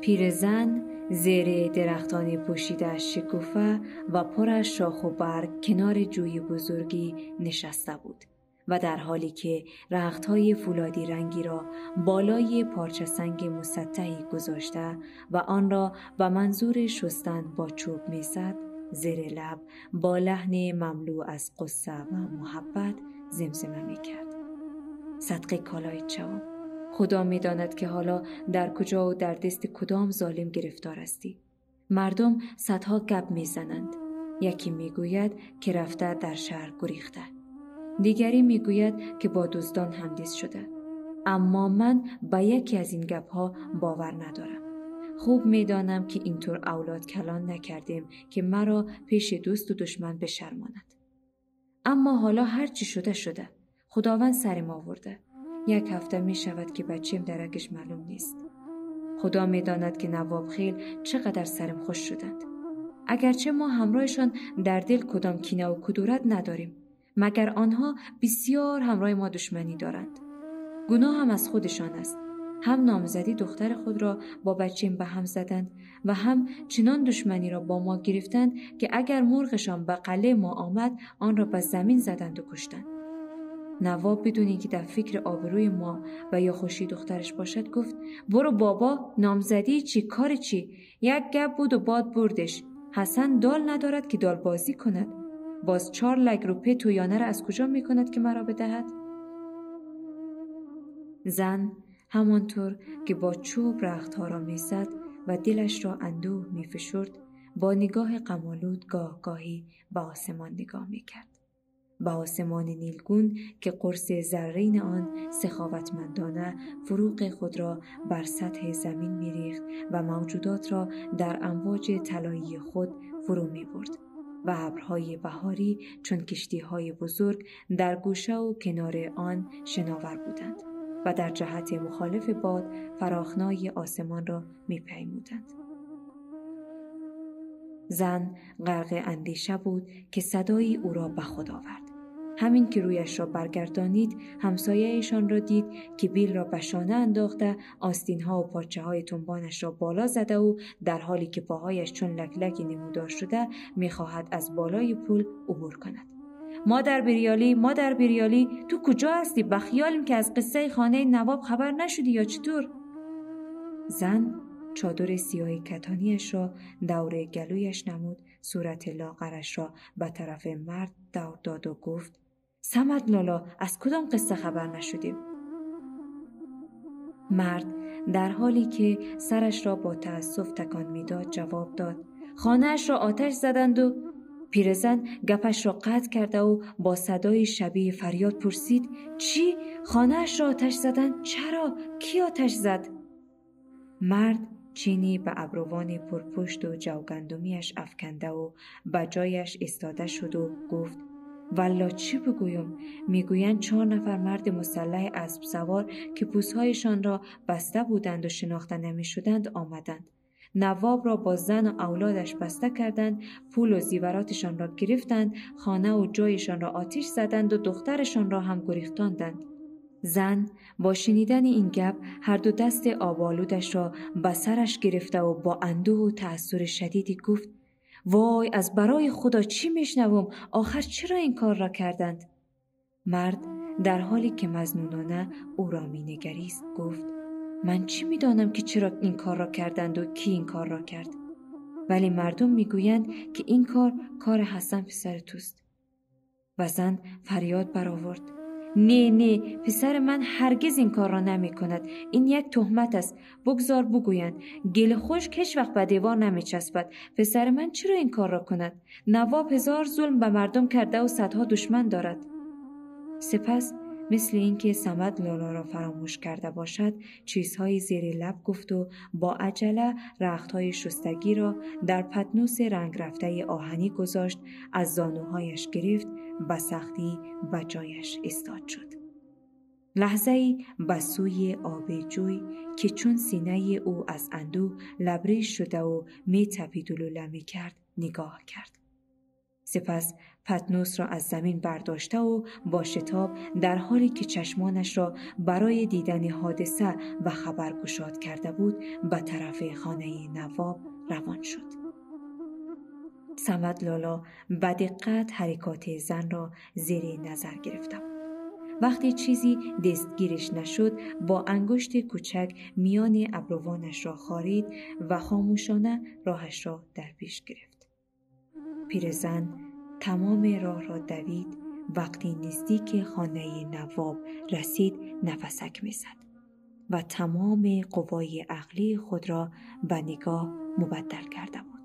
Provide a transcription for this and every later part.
پیرزن زیر درختان پوشیده از شکوفه و پر از شاخ و برگ کنار جوی بزرگی نشسته بود و در حالی که های فولادی رنگی را بالای پارچه سنگ مسطحی گذاشته و آن را به منظور شستن با چوب می‌زد زیر لب با لحن مملو از قصه و محبت زمزمه می کرد. صدق کالای چوب خدا می داند که حالا در کجا و در دست کدام ظالم گرفتار استی. مردم صدها گپ می زنند. یکی می گوید که رفته در شهر گریخته. دیگری می گوید که با دوستان همدیز شده. اما من به یکی از این گپ ها باور ندارم. خوب می‌دانم که اینطور اولاد کلان نکردیم که مرا پیش دوست و دشمن بشرماند. اما حالا هرچی شده شده. خداوند سرم آورده. یک هفته می شود که بچیم درکش معلوم نیست. خدا می داند که نواب خیل چقدر سرم خوش شدند. اگرچه ما همراهشان در دل کدام کینه و کدورت نداریم مگر آنها بسیار همراه ما دشمنی دارند. گناه هم از خودشان است. هم نامزدی دختر خود را با بچیم به هم زدند و هم چنان دشمنی را با ما گرفتند که اگر مرغشان به قله ما آمد آن را به زمین زدند و کشتند. نواب بدونی که در فکر آبروی ما و یا خوشی دخترش باشد گفت برو بابا نامزدی چی کار چی؟ یک گپ بود و باد بردش. حسن دال ندارد که دال بازی کند. باز چهار لگ روپه تویانه را از کجا می کند که مرا بدهد؟ زن همانطور که با چوب رختها را می‌زد و دلش را اندوه میفشرد با نگاه قمالود گاه گاهی به آسمان نگاه می‌کرد به آسمان نیلگون که قرص زرین آن سخاوتمندانه فروغ خود را بر سطح زمین میریخت و موجودات را در امواج طلایی خود فرو می برد و ابرهای بهاری چون کشتی های بزرگ در گوشه و کنار آن شناور بودند و در جهت مخالف باد فراخنای آسمان را میپیمودند. زن غرق اندیشه بود که صدایی او را به خود آورد. همین که رویش را برگردانید همسایهشان را دید که بیل را به شانه انداخته ها و پارچه های تنبانش را بالا زده و در حالی که پاهایش چون لکلکی نمودار شده می‌خواهد از بالای پول عبور کند. مادر بریالی مادر بریالی تو کجا هستی؟ بخیالیم که از قصه خانه نواب خبر نشدی یا چطور؟ زن چادر سیاه کتانیش را دور گلویش نمود صورت لاغرش را به طرف مرد دور داد و گفت سمت لالا از کدام قصه خبر نشدیم مرد در حالی که سرش را با تأسف تکان می‌داد جواب داد خانهاش را آتش زدند و پیرزن گپش را قطع کرده و با صدای شبیه فریاد پرسید چی؟ خانهاش را آتش زدند؟ چرا؟ کی آتش زد؟ مرد چینی به ابروان پرپشت و جوگندمیش افکنده و به جایش استاده شد و گفت والا چی بگویم؟ می‌گویند چهار نفر مرد مسلح اسب سوار که پوسهایشان را بسته بودند و شناخته نمی‌شدند آمدند. نواب را با زن و اولادش بسته کردند پول و زیوراتشان را گرفتند خانه و جایشان را آتیش زدند و دخترشان را هم گریختاندند. زن با شنیدن این گپ هر دو دست آبالودش را به سرش گرفته و با اندوه و تأثیر شدیدی گفت وای از برای خدا چی میشنوم؟ آخر چرا این کار را کردند؟ مرد در حالی که مزنونانه او را مینگریست گفت من چی می‌دانم که چرا این کار را کردند و کی این کار را کرد؟ ولی مردم می‌گویند که این کار کار حسن پسر توست و زن فریاد برآورد. نه نه پسر من هرگز این کار را نمی کند این یک تهمت است. بگذار بگویند. گل خوش کش وقت به دیوار نمی چسبد پسر من چرا این کار را کند؟ نواب هزار ظلم به مردم کرده و صدها دشمن دارد. سپس مثل اینکه سمد لالا را فراموش کرده باشد چیزهایی زیر لب گفت و با عجله رختهای شستگی را در پتنوس رنگ رفته آهنی گذاشت از زانوهایش گرفت به سختی به جایش استاد شد لحظه ای به سوی آب جوی که چون سینه او از اندو لبریش شده و می تپید و کرد نگاه کرد سپس پتنوس را از زمین برداشته و با شتاب در حالی که چشمانش را برای دیدن حادثه و خبر گشاد کرده بود به طرف خانه نواب روان شد. سمت لالا به دقت حرکات زن را زیر نظر گرفتم. وقتی چیزی دستگیرش نشد با انگشت کوچک میان ابروانش را خارید و خاموشانه راهش را در پیش گرفت. پیرزن تمام راه را دوید وقتی نزدیک خانه نواب رسید نفسک می‌زد و تمام قوای عقلی خود را به نگاه مبدل کرده بود.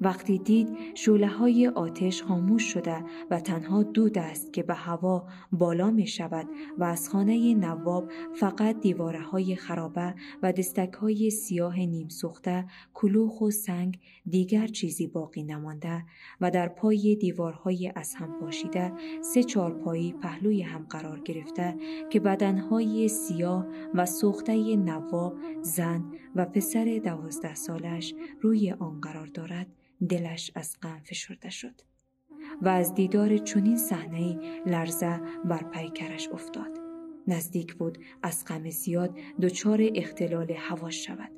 وقتی دید شوله های آتش خاموش شده و تنها دود است که به هوا بالا می شود و از خانه نواب فقط دیواره های خرابه و دستک های سیاه نیم سوخته کلوخ و سنگ دیگر چیزی باقی نمانده و در پای دیوارهای از هم پاشیده سه چارپایی پهلوی هم قرار گرفته که بدنهای سیاه و سوخته نواب زن و پسر دوازده سالش روی آن قرار دارد. دلش از غم فشرده شد و از دیدار چنین صحنه لرزه بر پیکرش افتاد. نزدیک بود از غم زیاد دچار اختلال هوا شود.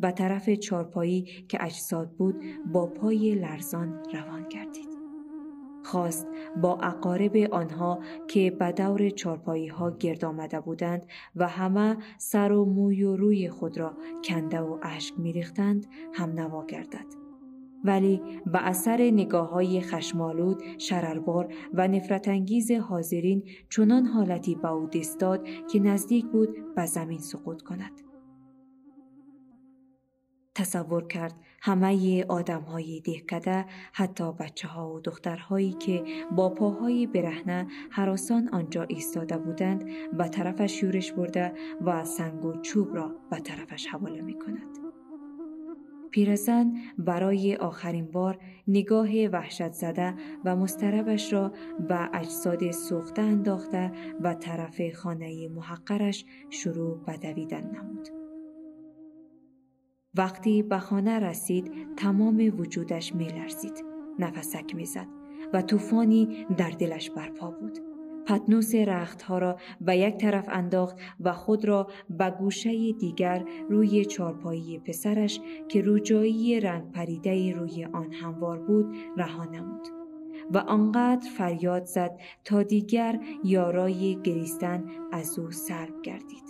به طرف چارپایی که اجساد بود با پای لرزان روان گردید. خواست با اقارب آنها که به دور چارپایی ها گرد آمده بودند و همه سر و موی و روی خود را کنده و اشک میریختند هم نوا گردد. ولی به اثر نگاه های خشمالود، شرربار و نفرتانگیز حاضرین چنان حالتی به او دستاد که نزدیک بود به زمین سقوط کند. تصور کرد همه آدم های دهکده حتی بچه ها و دخترهایی که با پاهای برهنه حراسان آنجا ایستاده بودند به طرفش یورش برده و سنگ و چوب را به طرفش حواله می کند. پیرزن برای آخرین بار نگاه وحشت زده و مستربش را به اجساد سوخته انداخته و طرف خانه محقرش شروع به دویدن نمود. وقتی به خانه رسید تمام وجودش می لرزید. نفسک می زد و طوفانی در دلش برپا بود. پتنوس رختها را به یک طرف انداخت و خود را به گوشه دیگر روی چارپایی پسرش که روجایی رنگ پریده روی آن هموار بود رها نمود و آنقدر فریاد زد تا دیگر یارای گریستن از او سلب گردید.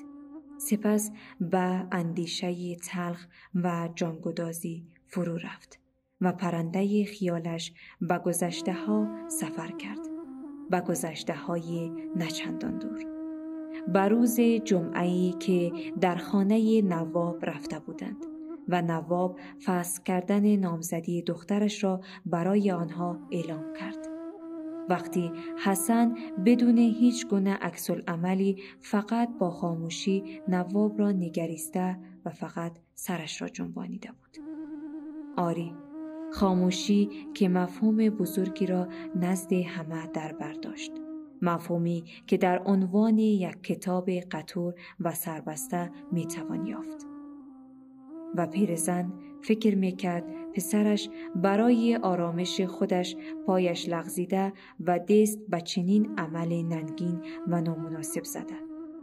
سپس به اندیشه تلخ و جانگدازی فرو رفت و پرنده خیالش به گذشته ها سفر کرد. و گذشته های نچندان دور. بروز جمعهی که در خانه نواب رفته بودند و نواب فصل کردن نامزدی دخترش را برای آنها اعلام کرد. وقتی حسن بدون هیچ گونه عکس عملی فقط با خاموشی نواب را نگریسته و فقط سرش را جنبانیده بود. آری خاموشی که مفهوم بزرگی را نزد همه در برداشت. مفهومی که در عنوان یک کتاب قطور و سربسته می‌توان یافت. و پیرزن فکر می‌کرد پسرش برای آرامش خودش پایش لغزیده و دست به چنین عمل ننگین و نامناسب زده.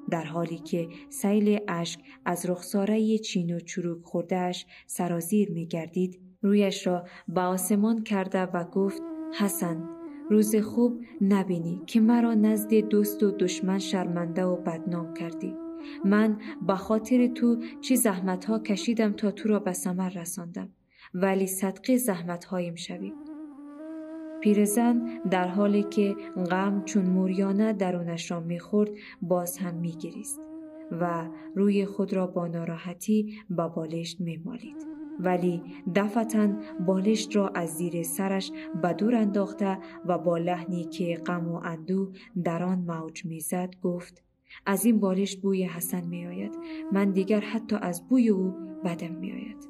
در حالی که سیل اشک از رخساره چین و چروک خوردهش سرازیر می گردید رویش را به آسمان کرده و گفت حسن روز خوب نبینی که مرا نزد دوست و دشمن شرمنده و بدنام کردی. من به خاطر تو چی زحمت ها کشیدم تا تو را به سمر رساندم ولی صدقه زحمت هایم شوی. پیرزن در حالی که غم چون موریانه درونش را می‌خورد باز هم میگریست و روی خود را با ناراحتی با بالشت میمالید. ولی دفتا بالشت را از زیر سرش به دور انداخته و با لحنی که غم و اندو در آن موج می‌زد گفت از این بالشت بوی حسن میآید. من دیگر حتی از بوی او بدم میآید.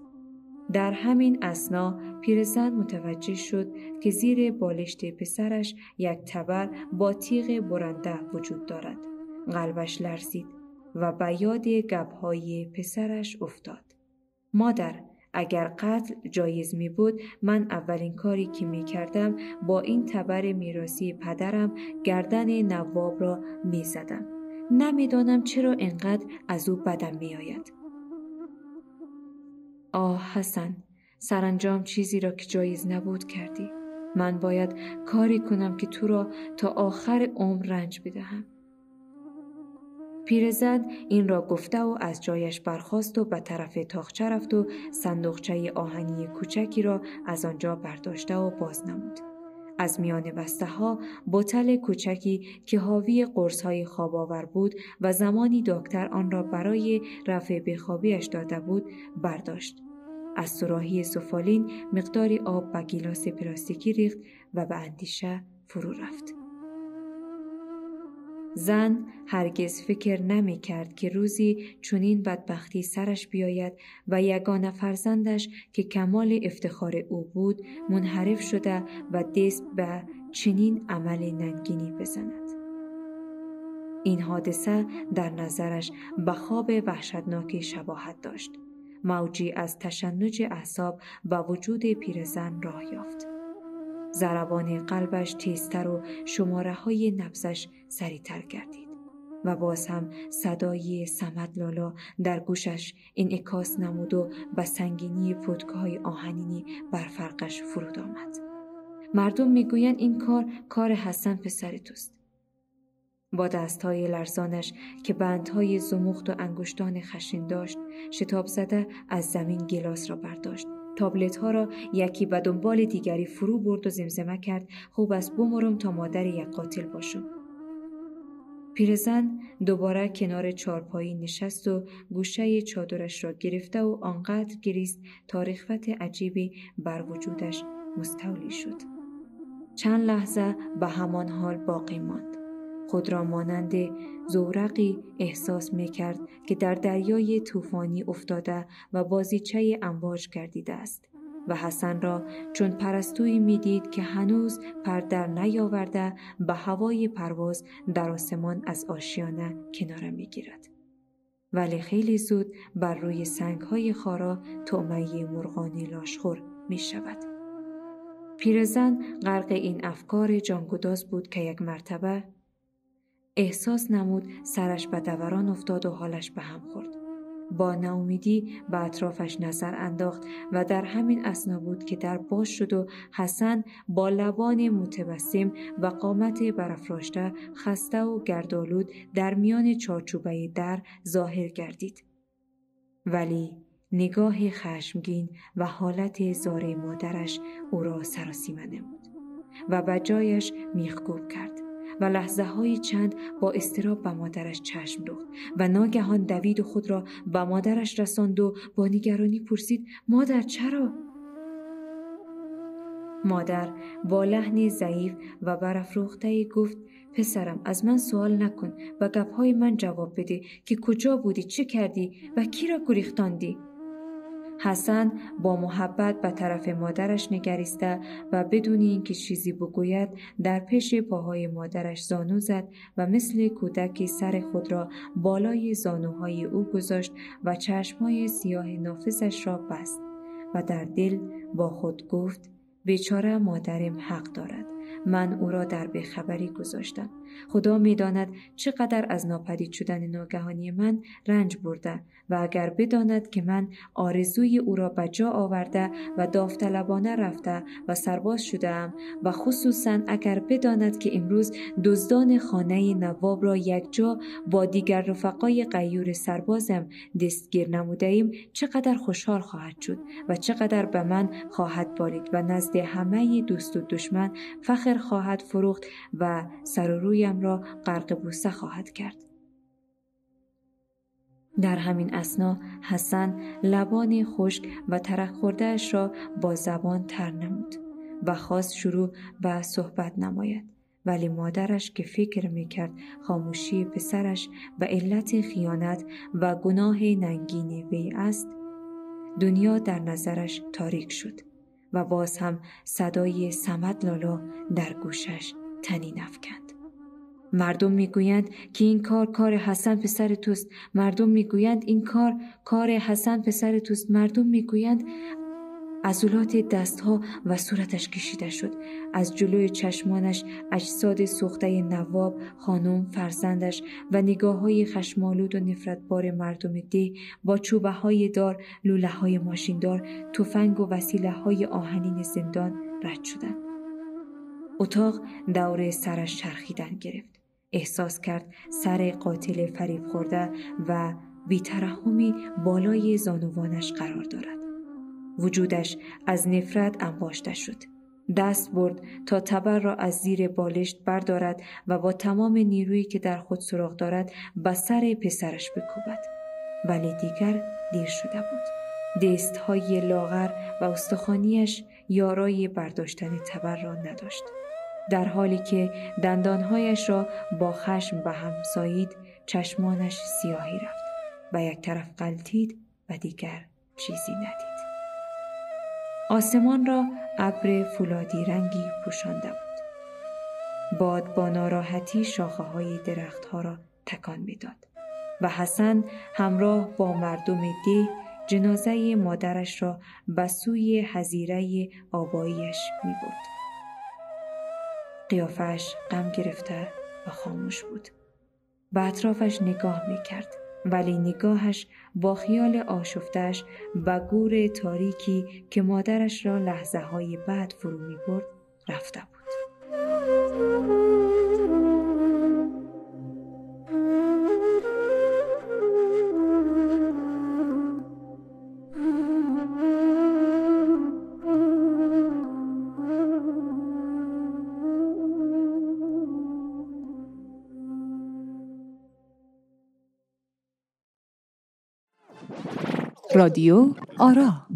در همین اسنا پیرزن متوجه شد که زیر بالشت پسرش یک تبر با تیغ برنده وجود دارد. قلبش لرزید و به یاد گبهای پسرش افتاد. مادر اگر قتل جایز می بود من اولین کاری که می کردم با این تبر میراسی پدرم گردن نواب را می زدم. نمی‌دانم چرا انقدر از او بدم می آید. آه حسن سرانجام چیزی را که جایز نبود کردی. من باید کاری کنم که تو را تا آخر عمر رنج بدهم. پیرزن این را گفته و از جایش برخاست و به طرف تاخچه رفت و صندوقچه آهنی کوچکی را از آنجا برداشته و باز نمود. از میان بسته ها بوتل کوچکی که حاوی قرص های خواب آور بود و زمانی دکتر آن را برای رفع بخوابیش داده بود برداشت. از سراحی سفالین مقداری آب به گیلاس پلاستیکی ریخت و به اندیشه فرو رفت. زن هرگز فکر نمی کرد که روزی چنین بدبختی سرش بیاید و یگانه فرزندش که کمال افتخار او بود منحرف شده و دست به چنین عمل ننگینی بزند. این حادثه در نظرش به خواب وحشتناکی شباهت داشت. موجی از تشنج اعصاب و وجود پیرزن راه یافت. زربان قلبش تیزتر و شماره های نبزش سریعتر گردید و باز هم صدای سمت لالا در گوشش انعکاس نمود و به سنگینی پتکه های آهنینی بر فرقش فرود آمد. مردم می‌گویند این کار کار حسن پسر توست. با دستهای لرزانش که بندهای زمخت و انگشتان خشین داشت شتاب زده از زمین گلاس را برداشت تابلت ها را یکی به دنبال دیگری فرو برد و زمزمه کرد. خوب است بمرم تا مادر یک قاتل باشم. پیرزن دوباره کنار چارپایی نشست و گوشه چادرش را گرفته و آنقدر گریست تا رخوت عجیبی بر وجودش مستولی شد. چند لحظه به همان حال باقی ماند. خود را مانند زورقی احساس می کرد که در دریای طوفانی افتاده و بازیچه امواج گردیده است و حسن را چون پرستویی می‌دید که هنوز پردر نیاورده به هوای پرواز در آسمان از آشیانه کناره می‌گیرد ولی خیلی زود بر روی سنگ های خارا تومه مرغانی لاشخور می شود. پیرزن غرق این افکار جانگداز بود که یک مرتبه احساس نمود سرش به دوران افتاد و حالش به هم خورد. با ناامیدی به اطرافش نظر انداخت و در همین اسنا بود که در باز شد و حسن با لبان متبسم و قامت برافراشته خسته و گردالود در میان چارچوبه در ظاهر گردید. ولی نگاه خشمگین و حالت زاره مادرش او را سراسیمه نمود و به جایش میخکوب کرد. و لحظه های چند با استراب به مادرش چشم دوخت و ناگهان دوید و خود را به مادرش رساند و با نگرانی پرسید مادر چرا؟ مادر با لحنی ضعیف و برافروخته گفت پسرم از من سوال نکن و گپهای من جواب بده که کجا بودی چه کردی و کی را گریختاندی حسن با محبت به طرف مادرش نگریسته و بدون اینکه چیزی بگوید در پیش پاهای مادرش زانو زد و مثل کودکی سر خود را بالای زانوهای او گذاشت و چشمهای سیاه نافذش را بست و در دل با خود گفت بیچاره مادرم حق دارد. من او را در بخبری گذاشتم. خدا می‌داند چقدر از ناپدید شدن ناگهانی من رنج برده و اگر بداند که من آرزوی او را به جا آورده و داوطلبانه رفته و سرباز شدم و خصوصا اگر بداند که امروز دزدان خانه نواب را یک جا با دیگر رفقای قیور سربازم دستگیر نموده ایم چقدر خوشحال خواهد شد و چقدر به من خواهد بالید و نزد همه دوست و دشمن خواهد فروخت و سر و رویم را غرق بوسه خواهد کرد. در همین اسنا حسن لبان خشک و ترک خوردهش را با زبان تر نمود و خواست شروع به صحبت نماید. ولی مادرش که فکر می‌کرد خاموشی پسرش و علت خیانت و گناه ننگین وی است دنیا در نظرش تاریک شد و باز هم صدای سمت لالا در گوشش تنی افکند. مردم می‌گویند که این کار کار حسن پسر توست. مردم می‌گویند این کار کار حسن پسر توست. مردم می‌گویند عضلات دستها و صورتش کشیده شد. از جلوی چشمانش اجساد سوخته نواب خانم فرزندش و نگاه های خشمالود و نفرتبار مردم ده با چوبه های دار لوله های ماشیندار تفنگ و وسیله های آهنین زندان رد شدند. اتاق دوره سرش چرخیدن گرفت. احساس کرد سر قاتل فریب خورده و بیترحمی بالای زانوانش قرار دارد. وجودش از نفرت انباشته شد. دست برد تا تبر را از زیر بالشت بردارد و با تمام نیرویی که در خود سراغ دارد به سر پسرش بکوبد. ولی دیگر دیر شده بود. دست های لاغر و استخانیش یارای برداشتن تبر را نداشت. در حالی که دندانهایش را با خشم به هم سایید چشمانش سیاهی رفت و یک طرف قلتید و دیگر چیزی ندید. آسمان را ابر فولادی رنگی پوشانده بود. باد با ناراحتی شاخه های درختها را تکان می‌داد و حسن همراه با مردم ده جنازه مادرش را به سوی حزیره آباییش می برد. قیافش غم گرفته و خاموش بود. به اطرافش نگاه می کرد. ولی نگاهش با خیال آشفتش به گور تاریکی که مادرش را لحظه های بعد فرو می برد رفته رادیو آرا.